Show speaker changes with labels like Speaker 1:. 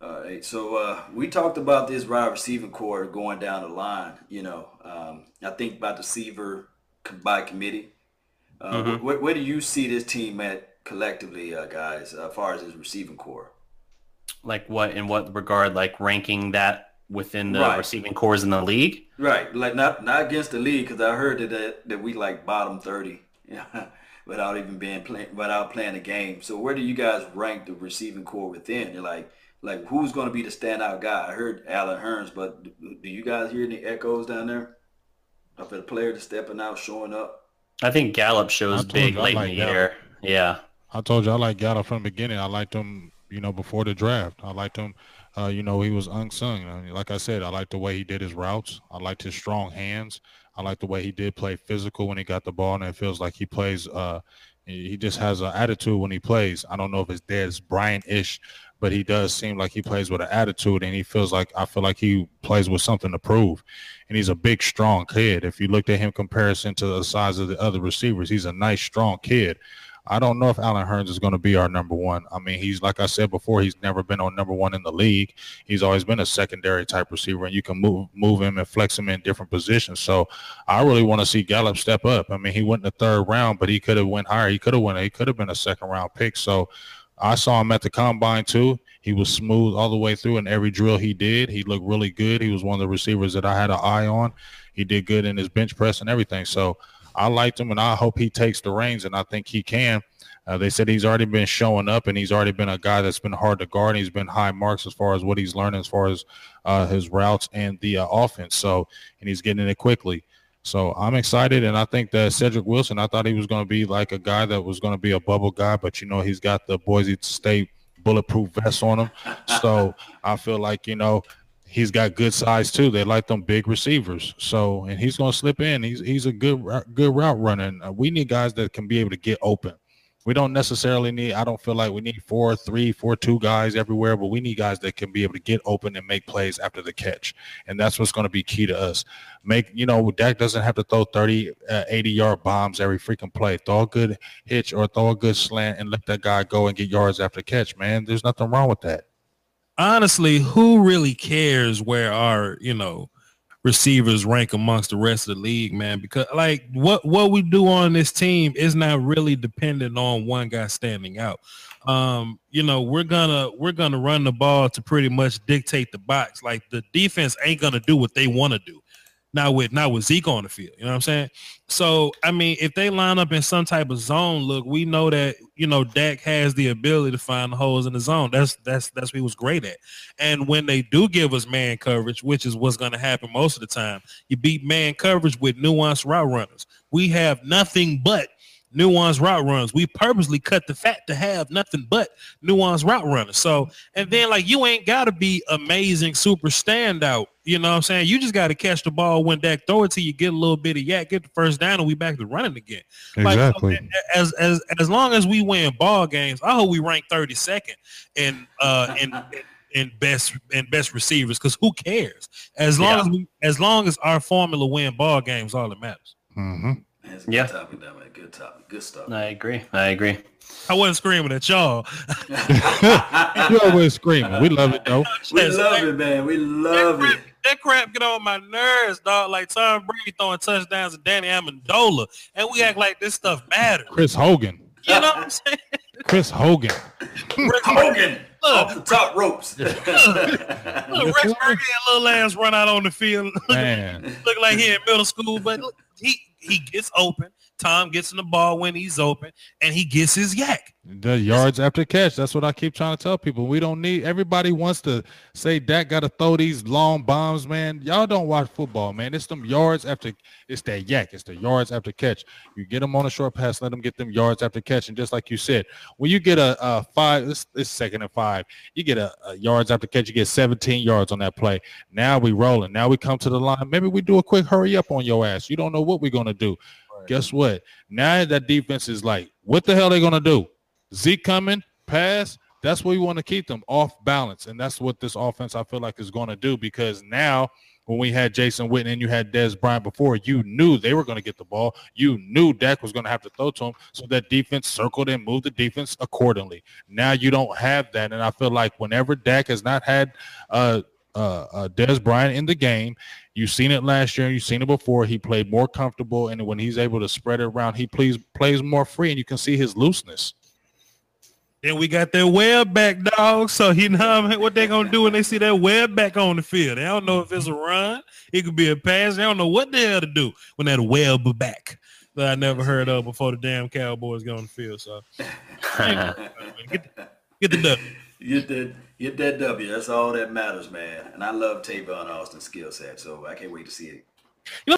Speaker 1: All right. So uh, we talked about this wide receiving corps going down the line. You know, um, I think about the receiver by committee. Uh, mm-hmm. where, where, do you see this team at collectively, uh, guys, as far as his receiving corps?
Speaker 2: Like what in what regard? Like ranking that within the right. receiving corps in the league?
Speaker 1: Right. Like not not against the league because I heard that, that that we like bottom thirty. Yeah. without even being play, without playing the game. So where do you guys rank the receiving corps within? You're like like who's going to be the standout guy? I heard Allen Hurns, but do you guys hear any echoes down there of a player that's stepping out, showing up?
Speaker 2: I think Gallup shows big late like in the Gallup. year. Yeah.
Speaker 3: I told you I like Gallup from the beginning. I liked him, you know, before the draft. I liked him. Uh, you know, he was unsung. I mean, like I said, I liked the way he did his routes. I liked his strong hands. I like the way he did play physical when he got the ball, and it feels like he plays. Uh, he just has an attitude when he plays. I don't know if his dad's Brian-ish, but he does seem like he plays with an attitude, and he feels like I feel like he plays with something to prove. And he's a big, strong kid. If you looked at him comparison to the size of the other receivers, he's a nice, strong kid. I don't know if Allen Hurns is going to be our number one. I mean, he's like I said before, he's never been on number one in the league. He's always been a secondary type receiver, and you can move move him and flex him in different positions. So I really want to see Gallup step up. I mean, he went in the third round, but he could have went higher. He could have went. He could have been a second round pick. So I saw him at the combine too. He was smooth all the way through in every drill he did. He looked really good. He was one of the receivers that I had an eye on. He did good in his bench press and everything. So I liked him, and I hope he takes the reins, and I think he can. Uh, they said he's already been showing up, and he's already been a guy that's been hard to guard. He's been high marks as far as what he's learning, as far as uh, his routes and the uh, offense. So, and he's getting it quickly. So I'm excited, and I think that Cedric Wilson. I thought he was going to be like a guy that was going to be a bubble guy, but you know he's got the Boise State bulletproof vest on him. So I feel like you know he's got good size too. They like them big receivers. So and he's going to slip in. He's he's a good good route runner. And uh, we need guys that can be able to get open we don't necessarily need i don't feel like we need four three four two guys everywhere but we need guys that can be able to get open and make plays after the catch. And that's what's going to be key to us. Make you know Dak doesn't have to throw 30 uh, 80 yard bombs every freaking play. Throw a good hitch or throw a good slant and let that guy go and get yards after catch man. There's nothing wrong with that.
Speaker 4: Honestly who really cares where our you know receivers rank amongst the rest of the league, man. Because like what what we do on this team is not really dependent on one guy standing out. Um, you know, we're gonna we're gonna run the ball to pretty much dictate the box. Like the defense ain't gonna do what they want to do. Not with not with Zeke on the field. You know what I'm saying? So I mean, if they line up in some type of zone, look, we know that you know Dak has the ability to find the holes in the zone. That's that's that's what he was great at. And when they do give us man coverage, which is what's going to happen most of the time, you beat man coverage with nuanced route runners. We have nothing but nuanced route runs. We purposely cut the fat to have nothing but nuanced route runners. So, and then like you ain't got to be amazing, super standout. You know what I'm saying? You just got to catch the ball when Dak throw it to you, get a little bit of YAC, get the first down, and we back to running again.
Speaker 3: Exactly. Like,
Speaker 4: as as as long as we win ball games, I hope we rank 32nd in uh in. in best in best receivers because who cares as long yeah. as we as long as our formula win ball games all that matters
Speaker 3: mm-hmm.
Speaker 1: Yeah topic, good topic. Good stuff. I
Speaker 2: agree. I agree.
Speaker 4: I wasn't screaming at y'all.
Speaker 3: you always screaming. We love it though.
Speaker 1: We love it, man. We love
Speaker 4: that
Speaker 1: it.
Speaker 4: that crap get on my nerves, dog. Like Tom Brady throwing touchdowns to Danny Amendola, and we act like this stuff matters.
Speaker 3: Chris Hogan.
Speaker 4: You know what I'm saying?
Speaker 3: Chris Hogan.
Speaker 1: Rick Hogan. Look, off the top ropes.
Speaker 4: look, Rex Burkhead little ass run out on the field. Man. look like he in middle school, but he he gets open. Tom gets in the ball when he's open, and he gets his YAC.
Speaker 3: The yards after catch. That's what I keep trying to tell people. We don't need. Everybody wants to say Dak got to throw these long bombs, man. Y'all don't watch football, man. It's them yards after. It's that YAC. It's the yards after catch. You get them on a short pass, let them get them yards after catch, and just like you said, when you get a, a five, it's, it's second and five. You get a, a yards after catch. You get 17 yards on that play. Now we rolling. Now we come to the line. Maybe we do a quick hurry up on your ass. You don't know what we're gonna do. Guess what? Now that defense is like, what the hell are they gonna do? Zeke coming, pass, That's what we want to keep them off balance, and that's what this offense I feel like is going to do because now when we had Jason Witten and you had Dez Bryant before, you knew they were going to get the ball. You knew Dak was going to have to throw to him, so that defense circled and moved the defense accordingly. Now you don't have that, and I feel like whenever Dak has not had uh, uh, uh, Dez Bryant in the game, you've seen it last year, you've seen it before. He played more comfortable, and when he's able to spread it around, he plays plays more free, and you can see his looseness.
Speaker 4: Then we got that web back, dog. So you know what they're gonna do when they see that web back on the field. They don't know if it's a run, it could be a pass. They don't know what the hell to do when that web back that I never heard of before the damn Cowboys go on the field. So get, the, get the
Speaker 1: W. Get that, get that W. That's all that matters, man. And I love Tavon Austin's skill set. So I can't wait to see it. You know,